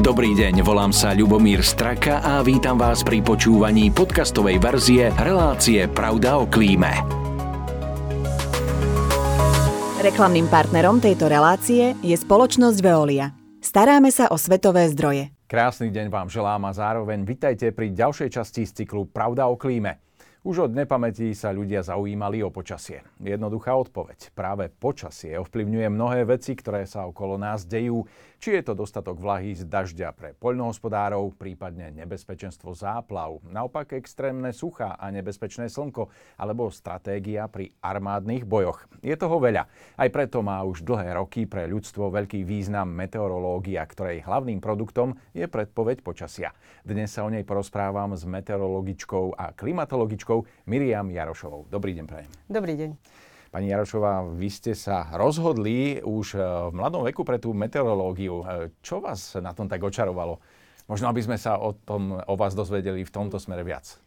Dobrý deň, volám sa Ľubomír Straka a vítam vás pri počúvaní podcastovej verzie relácie Pravda o klíme. Reklamným partnerom tejto relácie je spoločnosť Veolia. Staráme sa o svetové zdroje. Krásny deň vám želám a zároveň vitajte pri ďalšej časti z cyklu Pravda o klíme. Už od nepamätí sa ľudia zaujímali o počasie. Jednoduchá odpoveď. Práve počasie ovplyvňuje mnohé veci, ktoré sa okolo nás dejú či je to dostatok vlahy z dažďa pre poľnohospodárov, prípadne nebezpečenstvo záplav, naopak extrémne sucha a nebezpečné slnko, alebo stratégia pri armádnych bojoch. Je toho veľa. Aj preto má už dlhé roky pre ľudstvo veľký význam meteorológia, ktorej hlavným produktom je predpoveď počasia. Dnes sa o nej porozprávam s meteorologičkou a klimatologičkou Miriam Jarošovou. Dobrý deň, prajem. Dobrý deň. Pani Jarošová, vy ste sa rozhodli už e, v mladom veku pre tú meteorológiu. E, čo vás na tom tak očarovalo? Možno, aby sme sa o, tom, o vás dozvedeli v tomto smere viac.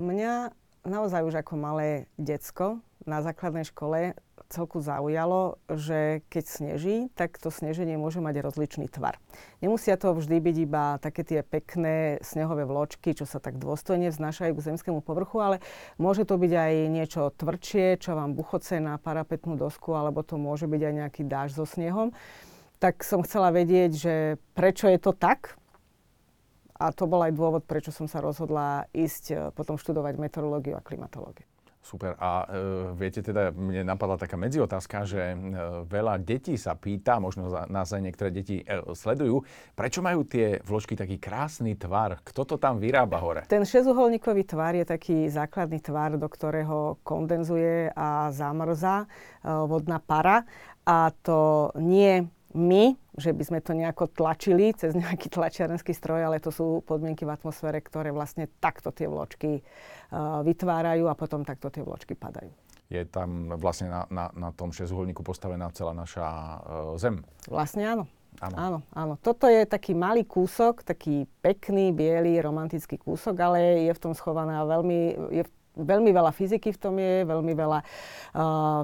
Mňa naozaj už ako malé decko na základnej škole celku zaujalo, že keď sneží, tak to sneženie môže mať rozličný tvar. Nemusia to vždy byť iba také tie pekné snehové vločky, čo sa tak dôstojne vznášajú k zemskému povrchu, ale môže to byť aj niečo tvrdšie, čo vám buchoce na parapetnú dosku, alebo to môže byť aj nejaký dáž so snehom. Tak som chcela vedieť, že prečo je to tak, a to bol aj dôvod, prečo som sa rozhodla ísť eh, potom študovať meteorológiu a klimatológiu. Super. A e, viete teda, mne napadla taká medziotázka, že e, veľa detí sa pýta, možno za, nás aj niektoré deti e, sledujú, prečo majú tie vločky taký krásny tvar? Kto to tam vyrába hore? Ten šesťuholníkový tvar je taký základný tvar, do ktorého kondenzuje a zamrzá e, vodná para. A to nie my, že by sme to nejako tlačili cez nejaký tlačiarenský stroj, ale to sú podmienky v atmosfére, ktoré vlastne takto tie vločky uh, vytvárajú a potom takto tie vločky padajú. Je tam vlastne na, na, na tom šesťuholníku postavená celá naša uh, Zem. Vlastne áno. Áno. áno, áno. Toto je taký malý kúsok, taký pekný, biely, romantický kúsok, ale je v tom schovaná veľmi, je veľmi veľa fyziky v tom je, veľmi veľa uh,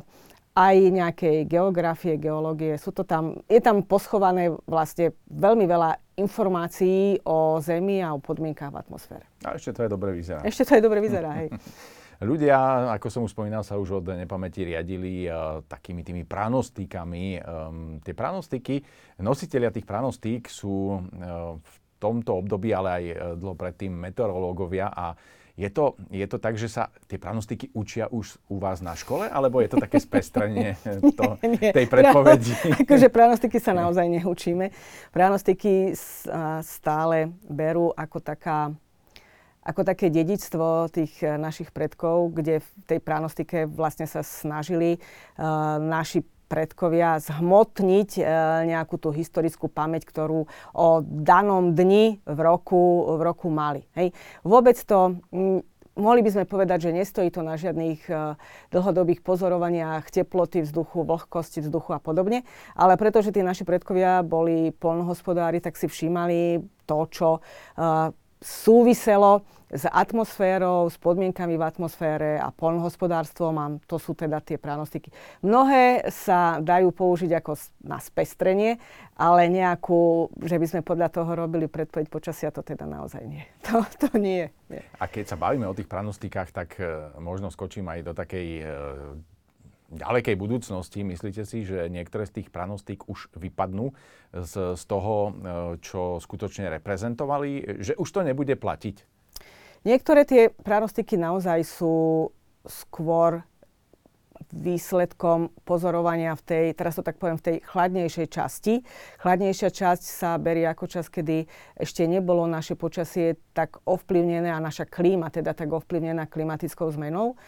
aj nejakej geografie, geológie. Sú to tam, je tam poschované vlastne veľmi veľa informácií o Zemi a o podmienkách v atmosfére. A ešte to aj dobre vyzerá. Ešte to aj dobre vyzerá, hej. Ľudia, ako som už spomínal, sa už od nepamäti riadili uh, takými tými pranostikami. Um, tie pranostiky, nositeľia tých pranostík sú uh, v tomto období, ale aj uh, dlho predtým meteorológovia a je to, je to tak, že sa tie pranostiky učia už u vás na škole, alebo je to také spestrenie to, nie, nie. tej predpovedi? akože pranostiky sa naozaj neučíme. Pranostiky stále berú ako taká ako také dedictvo tých eh, našich predkov, kde v tej pranostike vlastne sa snažili uh, naši predkovia zhmotniť e, nejakú tú historickú pamäť, ktorú o danom dni v roku, v roku mali. Hej. Vôbec to mohli by sme povedať, že nestojí to na žiadnych uh, dlhodobých pozorovaniach teploty vzduchu, vlhkosti vzduchu a podobne, ale pretože tí naši predkovia boli polnohospodári, tak si všímali to, čo uh, súviselo s atmosférou, s podmienkami v atmosfére a polnohospodárstvom a to sú teda tie pranostiky. Mnohé sa dajú použiť ako na spestrenie, ale nejakú, že by sme podľa toho robili predpoveď počasia, to teda naozaj nie. To, to nie. nie. A keď sa bavíme o tých pranostikách, tak uh, možno skočím aj do takej uh, ďalekej budúcnosti, myslíte si, že niektoré z tých pranostík už vypadnú z, z toho, e, čo skutočne reprezentovali, že už to nebude platiť? Niektoré tie pranostiky naozaj sú skôr výsledkom pozorovania v tej, teraz to tak poviem, v tej chladnejšej časti. Chladnejšia časť sa berie ako čas, kedy ešte nebolo naše počasie tak ovplyvnené a naša klíma teda tak ovplyvnená klimatickou zmenou.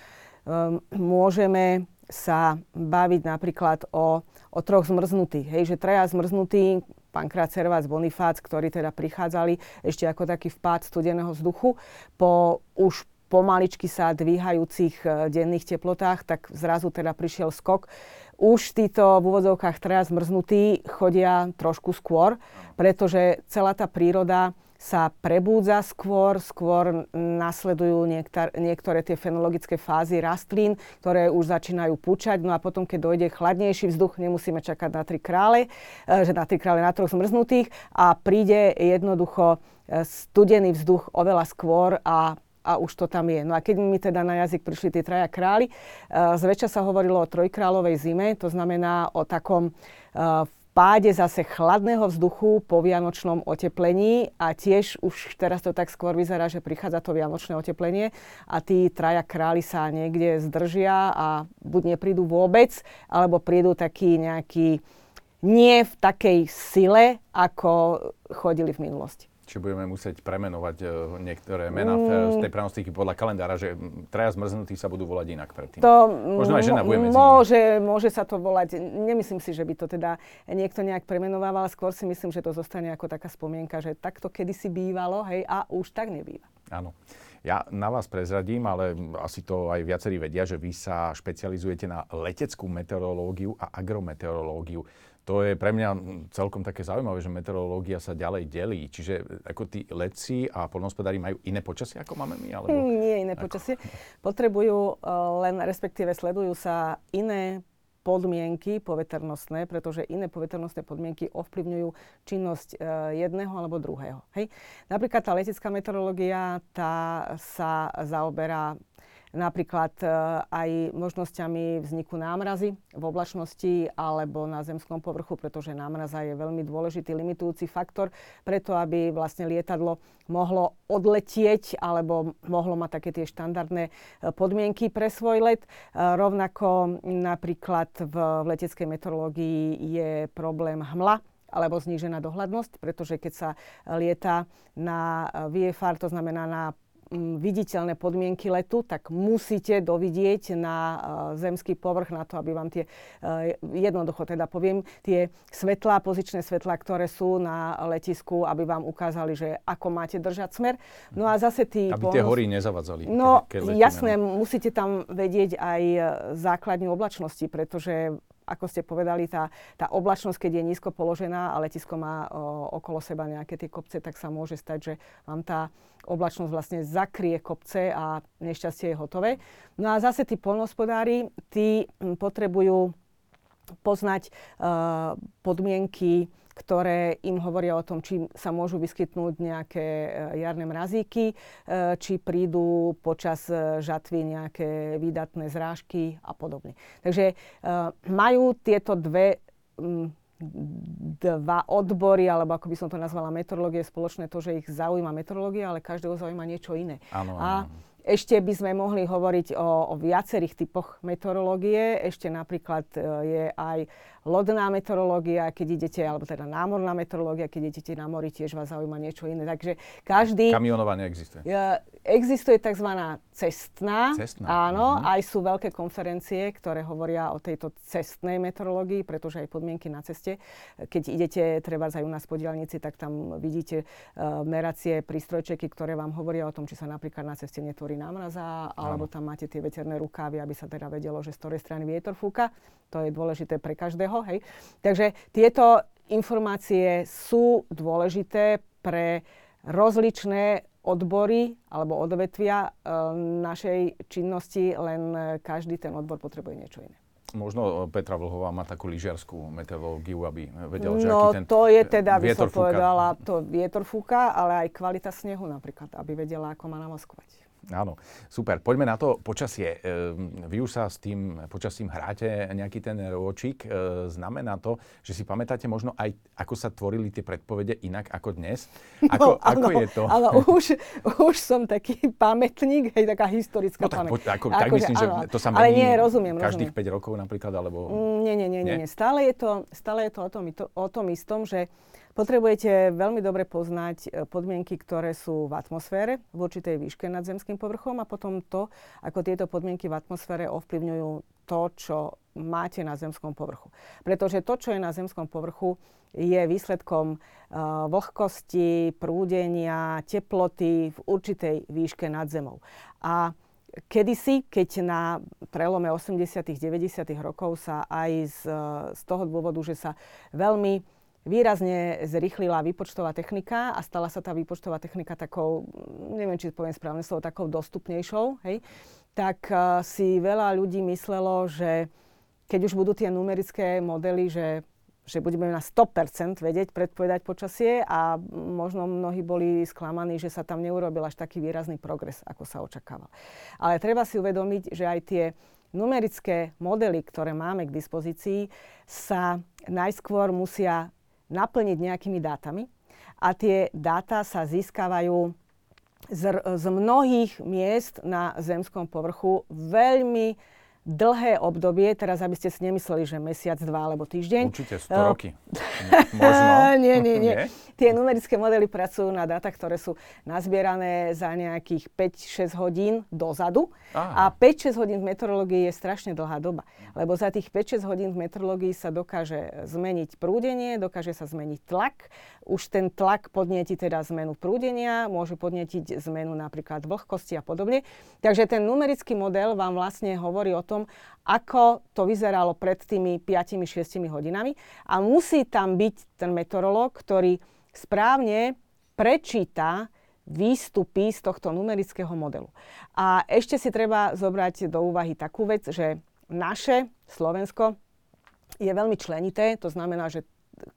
Um, môžeme sa baviť napríklad o, o troch zmrznutých. Hej, že traja zmrznutí, Pankrát Servác, Bonifác, ktorí teda prichádzali ešte ako taký vpád studeného vzduchu po už pomaličky sa dvíhajúcich e, denných teplotách, tak zrazu teda prišiel skok. Už títo v úvodzovkách traja zmrznutí chodia trošku skôr, pretože celá tá príroda sa prebúdza skôr, skôr nasledujú niektor, niektoré tie fenologické fázy rastlín, ktoré už začínajú pučať. No a potom, keď dojde chladnejší vzduch, nemusíme čakať na tri krále, e, že na tri krále na troch zmrznutých a príde jednoducho e, studený vzduch oveľa skôr a a už to tam je. No a keď mi teda na jazyk prišli tie traja králi, uh, zväčša sa hovorilo o trojkrálovej zime, to znamená o takom páde zase chladného vzduchu po vianočnom oteplení a tiež už teraz to tak skôr vyzerá, že prichádza to vianočné oteplenie a tí traja králi sa niekde zdržia a buď neprídu vôbec, alebo prídu taký nejaký nie v takej sile, ako chodili v minulosti. Či budeme musieť premenovať uh, niektoré mená mm. z tej pranostiky podľa kalendára, že traja zmrznutí sa budú volať inak predtým. To Možno aj žena bude medzi môže, môže sa to volať. Nemyslím si, že by to teda niekto nejak premenovával, skôr si myslím, že to zostane ako taká spomienka, že takto kedysi bývalo, hej, a už tak nebýva. Áno. Ja na vás prezradím, ale asi to aj viacerí vedia, že vy sa špecializujete na leteckú meteorológiu a agrometeorológiu to je pre mňa celkom také zaujímavé, že meteorológia sa ďalej delí. Čiže ako tí letci a polnohospodári majú iné počasie, ako máme my? Alebo... Hmm, nie iné ako... počasie. Potrebujú uh, len, respektíve sledujú sa iné podmienky poveternostné, pretože iné poveternostné podmienky ovplyvňujú činnosť e, jedného alebo druhého. Hej. Napríklad tá letecká meteorológia, tá sa zaoberá napríklad e, aj možnosťami vzniku námrazy v oblačnosti alebo na zemskom povrchu, pretože námraza je veľmi dôležitý limitujúci faktor preto, aby vlastne lietadlo mohlo odletieť alebo mohlo mať také tie štandardné e, podmienky pre svoj let. E, rovnako napríklad v leteckej meteorológii je problém hmla, alebo znížená dohľadnosť, pretože keď sa lieta na VFR, to znamená na viditeľné podmienky letu, tak musíte dovidieť na uh, zemský povrch na to, aby vám tie, uh, jednoducho teda poviem, tie svetlá, pozičné svetlá, ktoré sú na letisku, aby vám ukázali, že ako máte držať smer. No a zase tí... Aby tie hory nezavadzali. No keď, keď jasné, musíte tam vedieť aj e, základňu oblačnosti, pretože ako ste povedali, tá, tá oblačnosť, keď je nízko položená a letisko má o, okolo seba nejaké tie kopce, tak sa môže stať, že vám tá oblačnosť vlastne zakrie kopce a nešťastie je hotové. No a zase tí polnospodári, tí potrebujú poznať uh, podmienky ktoré im hovoria o tom, či sa môžu vyskytnúť nejaké e, jarné mrazíky, e, či prídu počas e, žatvy nejaké výdatné zrážky a podobne. Takže majú tieto dve dva odbory, alebo ako by som to nazvala, meteorológie spoločné to, že ich zaujíma meteorológia, ale každého zaujíma niečo iné. Áno, áno. A ešte by sme mohli hovoriť o, o viacerých typoch meteorológie. Ešte napríklad e, je aj lodná meteorológia, keď idete, alebo teda námorná meteorológia, keď idete na mori, tiež vás zaujíma niečo iné. Takže každý... Kamionová neexistuje. Existuje tzv. cestná. Cestná. Áno, mhm. aj sú veľké konferencie, ktoré hovoria o tejto cestnej meteorológii, pretože aj podmienky na ceste. Keď idete treba aj u nás po diálnici, tak tam vidíte uh, meracie prístrojčeky, ktoré vám hovoria o tom, či sa napríklad na ceste netvorí námraza, alebo tam máte tie veterné rukávy, aby sa teda vedelo, že z ktorej strany vietor fúka. To je dôležité pre každého. Hej. Takže tieto informácie sú dôležité pre rozličné odbory alebo odvetvia e, našej činnosti, len každý ten odbor potrebuje niečo iné. Možno Petra Vlhová má takú lyžiarskú meteorológiu, aby vedel, že no, aký ten to je teda, by som fúka. povedala, to vietor fúka, ale aj kvalita snehu napríklad, aby vedela, ako má namaskovať. Áno, super. Poďme na to počasie. Ehm, vy už sa s tým počasím hráte nejaký ten ročík. Ehm, znamená to, že si pamätáte možno aj, ako sa tvorili tie predpovede inak ako dnes? Ako, no, ako áno, je to? Ale už, už som taký pamätník, hej, taká historická no, tak, pamäť. Po, ako, tak akože, myslím, že to sa mení ale nie, rozumiem, každých rozumiem. 5 rokov napríklad, alebo... Mm, nie, nie, nie, nie. nie. Stále je to, stále je to o, tom, o tom istom, že Potrebujete veľmi dobre poznať e, podmienky, ktoré sú v atmosfére v určitej výške nad zemským povrchom a potom to, ako tieto podmienky v atmosfére ovplyvňujú to, čo máte na zemskom povrchu. Pretože to, čo je na zemskom povrchu, je výsledkom uh, vlhkosti, prúdenia, teploty v určitej výške nad zemou. A kedysi, keď na prelome 80 90 rokov sa aj z, z toho dôvodu, že sa veľmi výrazne zrychlila výpočtová technika a stala sa tá výpočtová technika takou, neviem, či poviem správne slovo, takou dostupnejšou, hej, tak uh, si veľa ľudí myslelo, že keď už budú tie numerické modely, že že budeme na 100% vedieť predpovedať počasie a možno mnohí boli sklamaní, že sa tam neurobil až taký výrazný progres, ako sa očakával. Ale treba si uvedomiť, že aj tie numerické modely, ktoré máme k dispozícii, sa najskôr musia naplniť nejakými dátami. A tie dáta sa získavajú z, z mnohých miest na zemskom povrchu. Veľmi dlhé obdobie, teraz aby ste si nemysleli, že mesiac, dva alebo týždeň. Určite 100 uh, roky. Možno. nie, nie, nie. Tie numerické modely pracujú na dáta, ktoré sú nazbierané za nejakých 5-6 hodín dozadu. Aha. A 5-6 hodín v meteorológii je strašne dlhá doba. Lebo za tých 5-6 hodín v meteorológii sa dokáže zmeniť prúdenie, dokáže sa zmeniť tlak. Už ten tlak podnieti teda zmenu prúdenia, môže podnietiť zmenu napríklad vlhkosti a podobne. Takže ten numerický model vám vlastne hovorí o tom, ako to vyzeralo pred tými 5-6 hodinami. A musí tam byť ten meteorológ, ktorý správne prečíta výstupy z tohto numerického modelu. A ešte si treba zobrať do úvahy takú vec, že naše Slovensko je veľmi členité, to znamená, že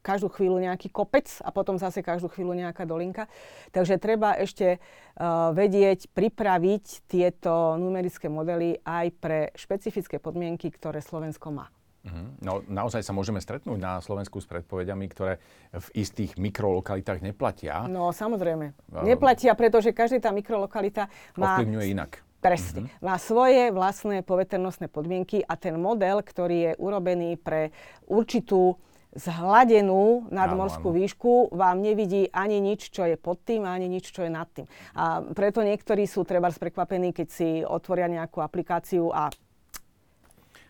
každú chvíľu nejaký kopec a potom zase každú chvíľu nejaká dolinka. Takže treba ešte uh, vedieť, pripraviť tieto numerické modely aj pre špecifické podmienky, ktoré Slovensko má. Uh-huh. No naozaj sa môžeme stretnúť na Slovensku s predpovediami, ktoré v istých mikrolokalitách neplatia. No samozrejme. Neplatia, pretože každá tá mikrolokalita má... Ovplyvňuje inak. Presne. Uh-huh. Má svoje vlastné poveternostné podmienky a ten model, ktorý je urobený pre určitú zhladenú nadmorskú výšku, vám nevidí ani nič, čo je pod tým, ani nič, čo je nad tým. A preto niektorí sú treba prekvapení, keď si otvoria nejakú aplikáciu a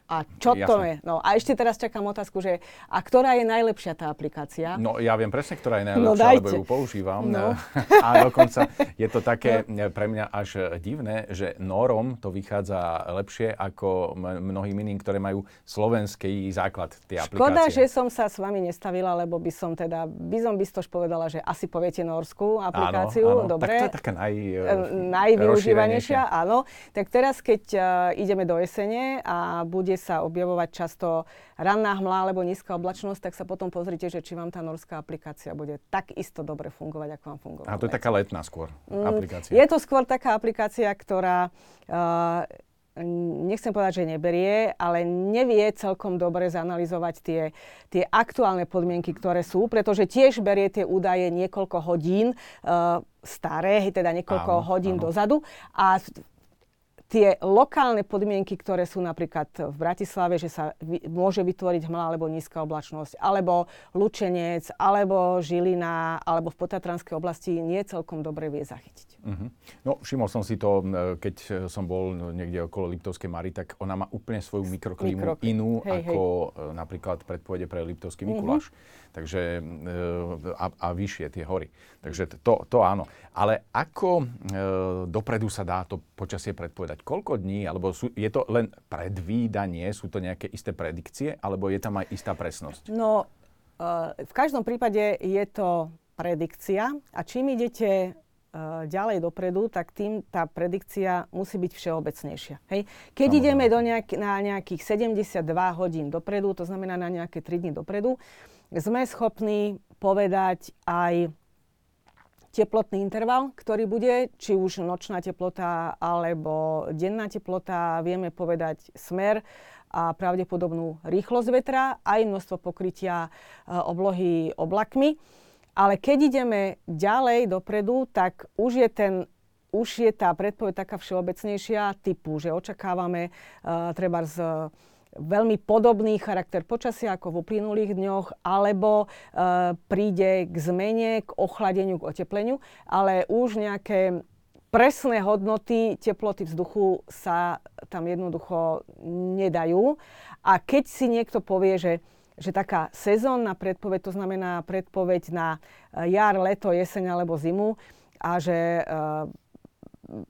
a čo Jasne. to je? No a ešte teraz čakám otázku, že a ktorá je najlepšia tá aplikácia? No ja viem presne, ktorá je no, najlepšia, no, lebo ju používam. No. A dokonca je to také no. pre mňa až divné, že Norom to vychádza lepšie ako mnohým iným, ktoré majú slovenský základ tie aplikácie. Škoda, že som sa s vami nestavila, lebo by som teda, by som bystož povedala, že asi poviete norskú aplikáciu. Áno, áno. Dobre. Tak to je taká naj, najvyužívanejšia. Áno. Tak teraz, keď uh, ideme do jesene a bude bude sa objavovať často ranná hmla alebo nízka oblačnosť, tak sa potom pozrite, že či vám tá norská aplikácia bude takisto dobre fungovať, ako vám fungovať. A to je taká letná skôr mm, aplikácia. Je to skôr taká aplikácia, ktorá uh, nechcem povedať, že neberie, ale nevie celkom dobre zanalizovať tie, tie aktuálne podmienky, ktoré sú, pretože tiež berie tie údaje niekoľko hodín uh, staré, teda niekoľko áno, hodín áno. dozadu a tie lokálne podmienky, ktoré sú napríklad v Bratislave, že sa vy, môže vytvoriť hmla alebo nízka oblačnosť, alebo Lučenec, alebo Žilina, alebo v potatranskej oblasti nie celkom dobre vie zachytiť. Uh-huh. No, všimol som si to, keď som bol niekde okolo Liptovskej Mary, tak ona má úplne svoju mikroklímu Mikro... inú hej, ako hej. Napríklad predpovede pre Liptovský Mikuláš. Uh-huh. Takže, e, a, a vyššie tie hory. Takže to, to áno. Ale ako e, dopredu sa dá to počasie predpovedať? Koľko dní? Alebo sú, je to len predvídanie? Sú to nejaké isté predikcie? Alebo je tam aj istá presnosť? No, v každom prípade je to predikcia a čím idete Eh, ďalej dopredu, tak tým tá predikcia musí byť všeobecnejšia. Hej? Keď Samozrejme. ideme do nejak, na nejakých 72 hodín dopredu, to znamená na nejaké 3 dní dopredu, sme schopní povedať aj teplotný interval, ktorý bude, či už nočná teplota alebo denná teplota, vieme povedať smer a pravdepodobnú rýchlosť vetra, aj množstvo pokrytia eh, oblohy oblakmi. Ale keď ideme ďalej dopredu, tak už je ten už je tá predpoveď taká všeobecnejšia typu, že očakávame uh, treba z veľmi podobný charakter počasia ako v uplynulých dňoch, alebo uh, príde k zmene, k ochladeniu, k otepleniu, ale už nejaké presné hodnoty teploty vzduchu sa tam jednoducho nedajú. A keď si niekto povie, že že taká sezónna predpoveď, to znamená predpoveď na eh, jar, leto, jeseň alebo zimu a že, uh,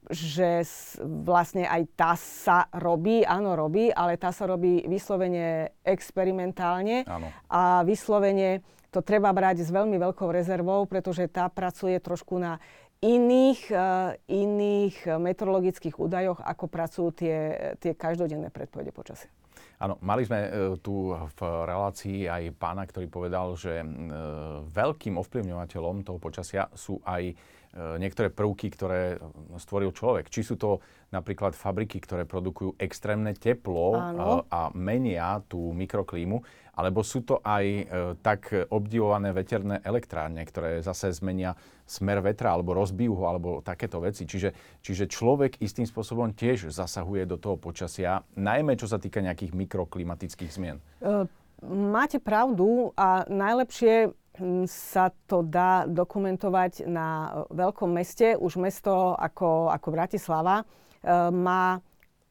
že vlastne aj tá sa robí, áno robí, ale tá sa robí vyslovene experimentálne áno. a vyslovene to treba brať s veľmi veľkou rezervou, pretože tá pracuje trošku na iných, uh, iných meteorologických údajoch, ako pracujú tie, tie každodenné predpovede počasia. Áno, mali sme e, tu v relácii aj pána, ktorý povedal, že e, veľkým ovplyvňovateľom toho počasia sú aj niektoré prvky, ktoré stvoril človek. Či sú to napríklad fabriky, ktoré produkujú extrémne teplo Áno. a menia tú mikroklímu, alebo sú to aj e, tak obdivované veterné elektrárne, ktoré zase zmenia smer vetra alebo rozbijú ho alebo takéto veci. Čiže, čiže človek istým spôsobom tiež zasahuje do toho počasia, najmä čo sa týka nejakých mikroklimatických zmien. E, máte pravdu a najlepšie sa to dá dokumentovať na veľkom meste. Už mesto ako, ako Bratislava e, má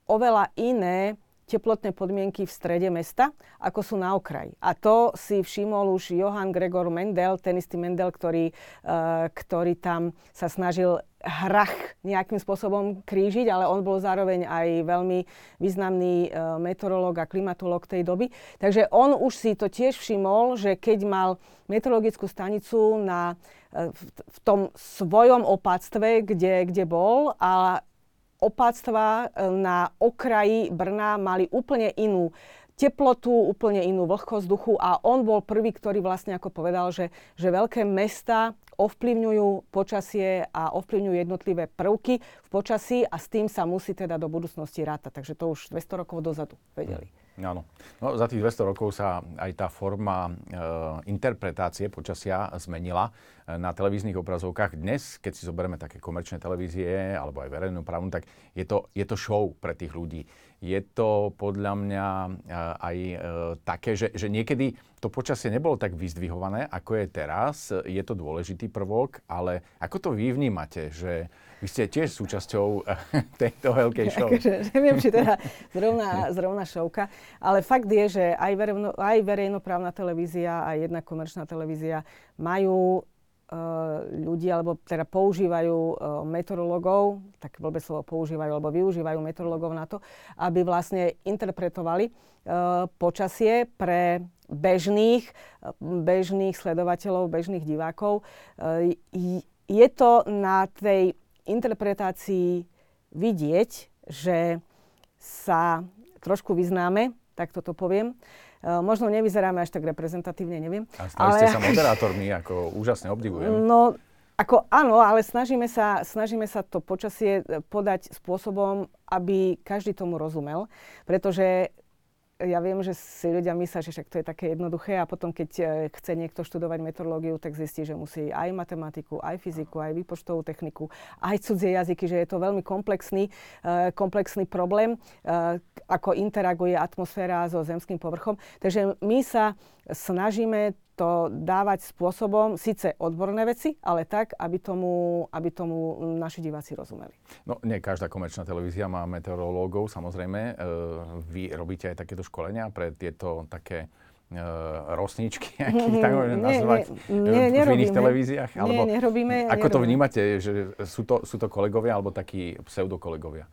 oveľa iné teplotné podmienky v strede mesta, ako sú na okraji. A to si všimol už Johann Gregor Mendel, ten istý Mendel, ktorý, uh, ktorý tam sa snažil hrach nejakým spôsobom krížiť, ale on bol zároveň aj veľmi významný uh, meteorológ a klimatológ tej doby. Takže on už si to tiež všimol, že keď mal meteorologickú stanicu na, v, v tom svojom opáctve, kde, kde bol a opáctva e, na okraji Brna mali úplne inú teplotu, úplne inú vlhkosť vzduchu a on bol prvý, ktorý vlastne ako povedal, že, že veľké mesta ovplyvňujú počasie a ovplyvňujú jednotlivé prvky v počasí a s tým sa musí teda do budúcnosti rátať. Takže to už 200 rokov dozadu vedeli. Áno. No, za tých 200 rokov sa aj tá forma e, interpretácie počasia zmenila na televíznych obrazovkách. Dnes, keď si zoberieme také komerčné televízie alebo aj verejnú právnu, tak je to, je to show pre tých ľudí. Je to podľa mňa eh, aj e, také, že, že niekedy to počasie nebolo tak vyzdvihované, ako je teraz. Je to dôležitý prvok, ale ako to vy vnímate, že vy ste tiež súčasťou eh, tejto veľkej show. Akože, neviem, či teda zrovna, zrovna šovka, ale fakt je, že aj, verejno, aj verejnoprávna televízia, aj jedna komerčná televízia majú Eh, ľudí, alebo teda používajú uh, meteorologov, tak blbé slovo používajú, alebo využívajú meteorologov na to, aby vlastne interpretovali uh, počasie pre bežných, bežných sledovateľov, bežných divákov. Uh, je to na tej interpretácii vidieť, že sa trošku vyznáme, tak toto poviem, Eh, možno nevyzeráme až tak reprezentatívne, neviem. A stali ale... ste sa moderátormi, ako úžasne obdivujem. No, ako áno, ale snažíme sa, snažíme sa to počasie eh, podať spôsobom, aby každý tomu rozumel, pretože ja viem, že si ľudia myslia, že však to je také jednoduché a potom, keď eh, chce niekto študovať meteorológiu, tak zistí, že musí aj matematiku, aj fyziku, aj výpočtovú techniku, aj cudzie jazyky, že je to veľmi komplexný, eh, komplexný problém, eh, ako interaguje atmosféra so zemským povrchom. Takže my sa snažíme to dávať spôsobom, síce odborné veci, ale tak, aby tomu, aby tomu naši diváci rozumeli. No, nie každá komerčná televízia má meteorológov, samozrejme. E, vy robíte aj takéto školenia pre tieto také e, rosničky, akých tak môžem nazvať, nie, nie, v iných televíziách? Alebo nie, nerobíme. Ako nerobíme. to vnímate, že sú to, sú to kolegovia alebo takí pseudokolegovia?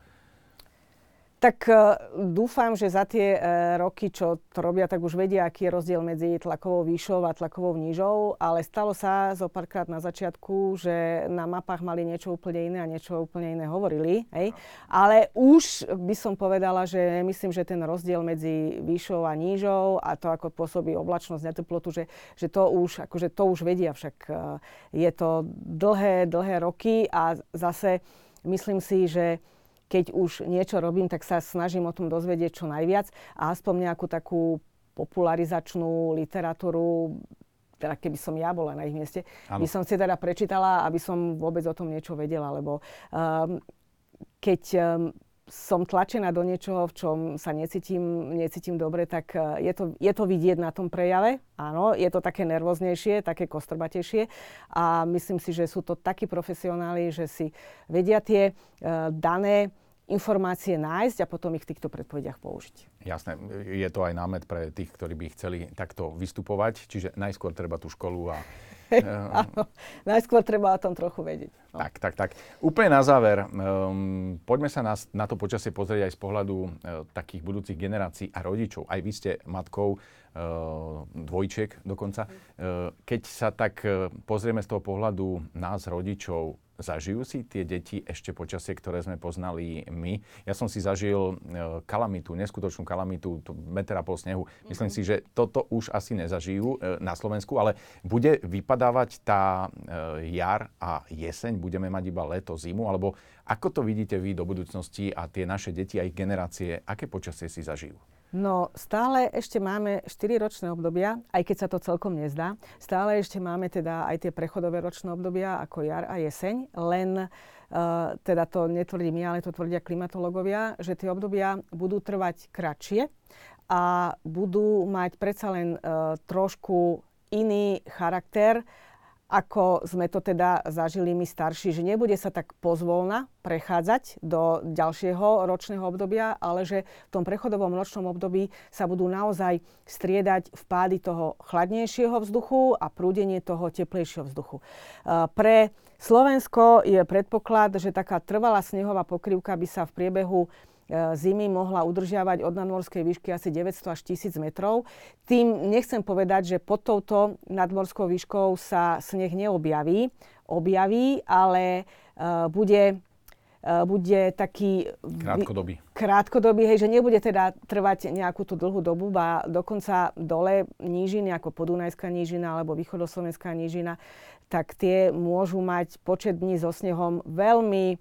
Tak uh, dúfam, že za tie uh, roky, čo to robia, tak už vedia, aký je rozdiel medzi tlakovou výšou a tlakovou nížou, ale stalo sa zo párkrát na začiatku, že na mapách mali niečo úplne iné a niečo úplne iné hovorili. Hej? Ale už by som povedala, že myslím, že ten rozdiel medzi výšou a nížou a to, ako pôsobí oblačnosť na teplotu, že, že to, už, akože to už vedia, však uh, je to dlhé, dlhé roky a zase myslím si, že keď už niečo robím, tak sa snažím o tom dozvedieť čo najviac a aspoň nejakú takú popularizačnú literatúru, teda keby som ja bola na ich mieste, ano. by som si teda prečítala, aby som vôbec o tom niečo vedela, lebo um, keď um, som tlačená do niečoho, v čom sa necítim, necítim dobre, tak uh, je to, je to vidieť na tom prejave. Áno, je to také nervóznejšie, také kostrbatejšie a myslím si, že sú to takí profesionáli, že si vedia tie uh, dané informácie nájsť a potom ich v týchto predpovediach použiť. Jasné, je to aj námet pre tých, ktorí by chceli takto vystupovať, čiže najskôr treba tú školu a... Áno, najskôr treba o tom trochu vedieť. No. Tak, tak, tak. Úplne na záver, um, poďme sa na, na to počasie pozrieť aj z pohľadu uh, takých budúcich generácií a rodičov. Aj vy ste matkou dvojčiek dokonca. Keď sa tak pozrieme z toho pohľadu nás, rodičov, Zažijú si tie deti ešte počasie, ktoré sme poznali my? Ja som si zažil e, kalamitu, neskutočnú kalamitu, meter a pol snehu. Myslím mm-hmm. si, že toto už asi nezažijú e, na Slovensku, ale bude vypadávať tá e, jar a jeseň? Budeme mať iba leto, zimu? Alebo ako to vidíte vy do budúcnosti a tie naše deti a ich generácie, aké počasie si zažijú? No stále ešte máme 4 ročné obdobia, aj keď sa to celkom nezdá. Stále ešte máme teda aj tie prechodové ročné obdobia ako jar a jeseň, len uh, teda to netvrdím ja, ale to tvrdia klimatológovia, že tie obdobia budú trvať kratšie a budú mať predsa len uh, trošku iný charakter ako sme to teda zažili my starší, že nebude sa tak pozvolna prechádzať do ďalšieho ročného obdobia, ale že v tom prechodovom ročnom období sa budú naozaj striedať vpády toho chladnejšieho vzduchu a prúdenie toho teplejšieho vzduchu. Pre Slovensko je predpoklad, že taká trvalá snehová pokrývka by sa v priebehu E, zimy mohla udržiavať od nadmorskej výšky asi 900 až 1000 metrov. Tým nechcem povedať, že pod touto nadmorskou výškou sa sneh neobjaví. Objaví, ale uh, bude uh, bude taký... Krátkodobý. Krátkodobý, hej, že nebude teda trvať nejakú tú dlhú dobu, a dokonca dole nížiny, ako Podunajská nížina alebo Východoslovenská nížina, tak tie môžu mať počet dní so snehom veľmi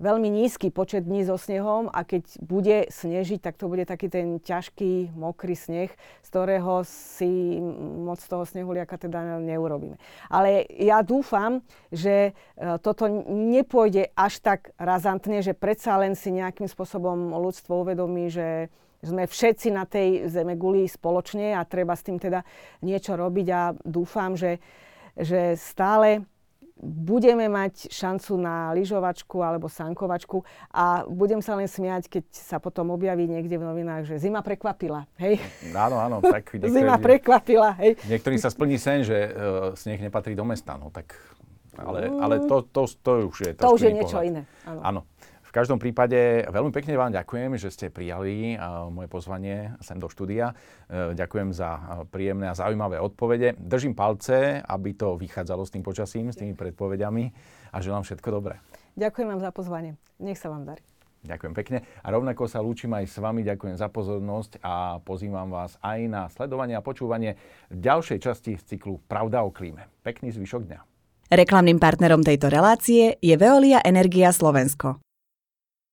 veľmi nízky počet dní so snehom a keď bude snežiť, tak to bude taký ten ťažký, mokrý sneh, z ktorého si moc toho snehuliaka teda neurobíme. Ale ja dúfam, že e, toto nepôjde až tak razantne, že predsa len si nejakým spôsobom ľudstvo uvedomí, že sme všetci na tej zemeguli spoločne a treba s tým teda niečo robiť a dúfam, že, že stále budeme mať šancu na lyžovačku alebo sankovačku a budem sa len smiať, keď sa potom objaví niekde v novinách, že zima prekvapila. Hej? Áno, áno. Tak zima prekvapila. Hej? Niektorý sa splní sen, že uh, sneh nepatrí do mesta. No, tak, ale, ale to, to, to už je To už je niečo pohľad. iné. Áno. áno. V každom prípade veľmi pekne vám ďakujem, že ste prijali moje pozvanie sem do štúdia. E, ďakujem za príjemné a zaujímavé odpovede. Držím palce, aby to vychádzalo s tým počasím, s tými predpovediami a želám všetko dobré. Ďakujem vám za pozvanie. Nech sa vám darí. Ďakujem pekne. A rovnako sa lúčim aj s vami. Ďakujem za pozornosť a pozývam vás aj na sledovanie a počúvanie ďalšej časti z cyklu Pravda o klíme. Pekný zvyšok dňa. Reklamným partnerom tejto relácie je Veolia Energia Slovensko.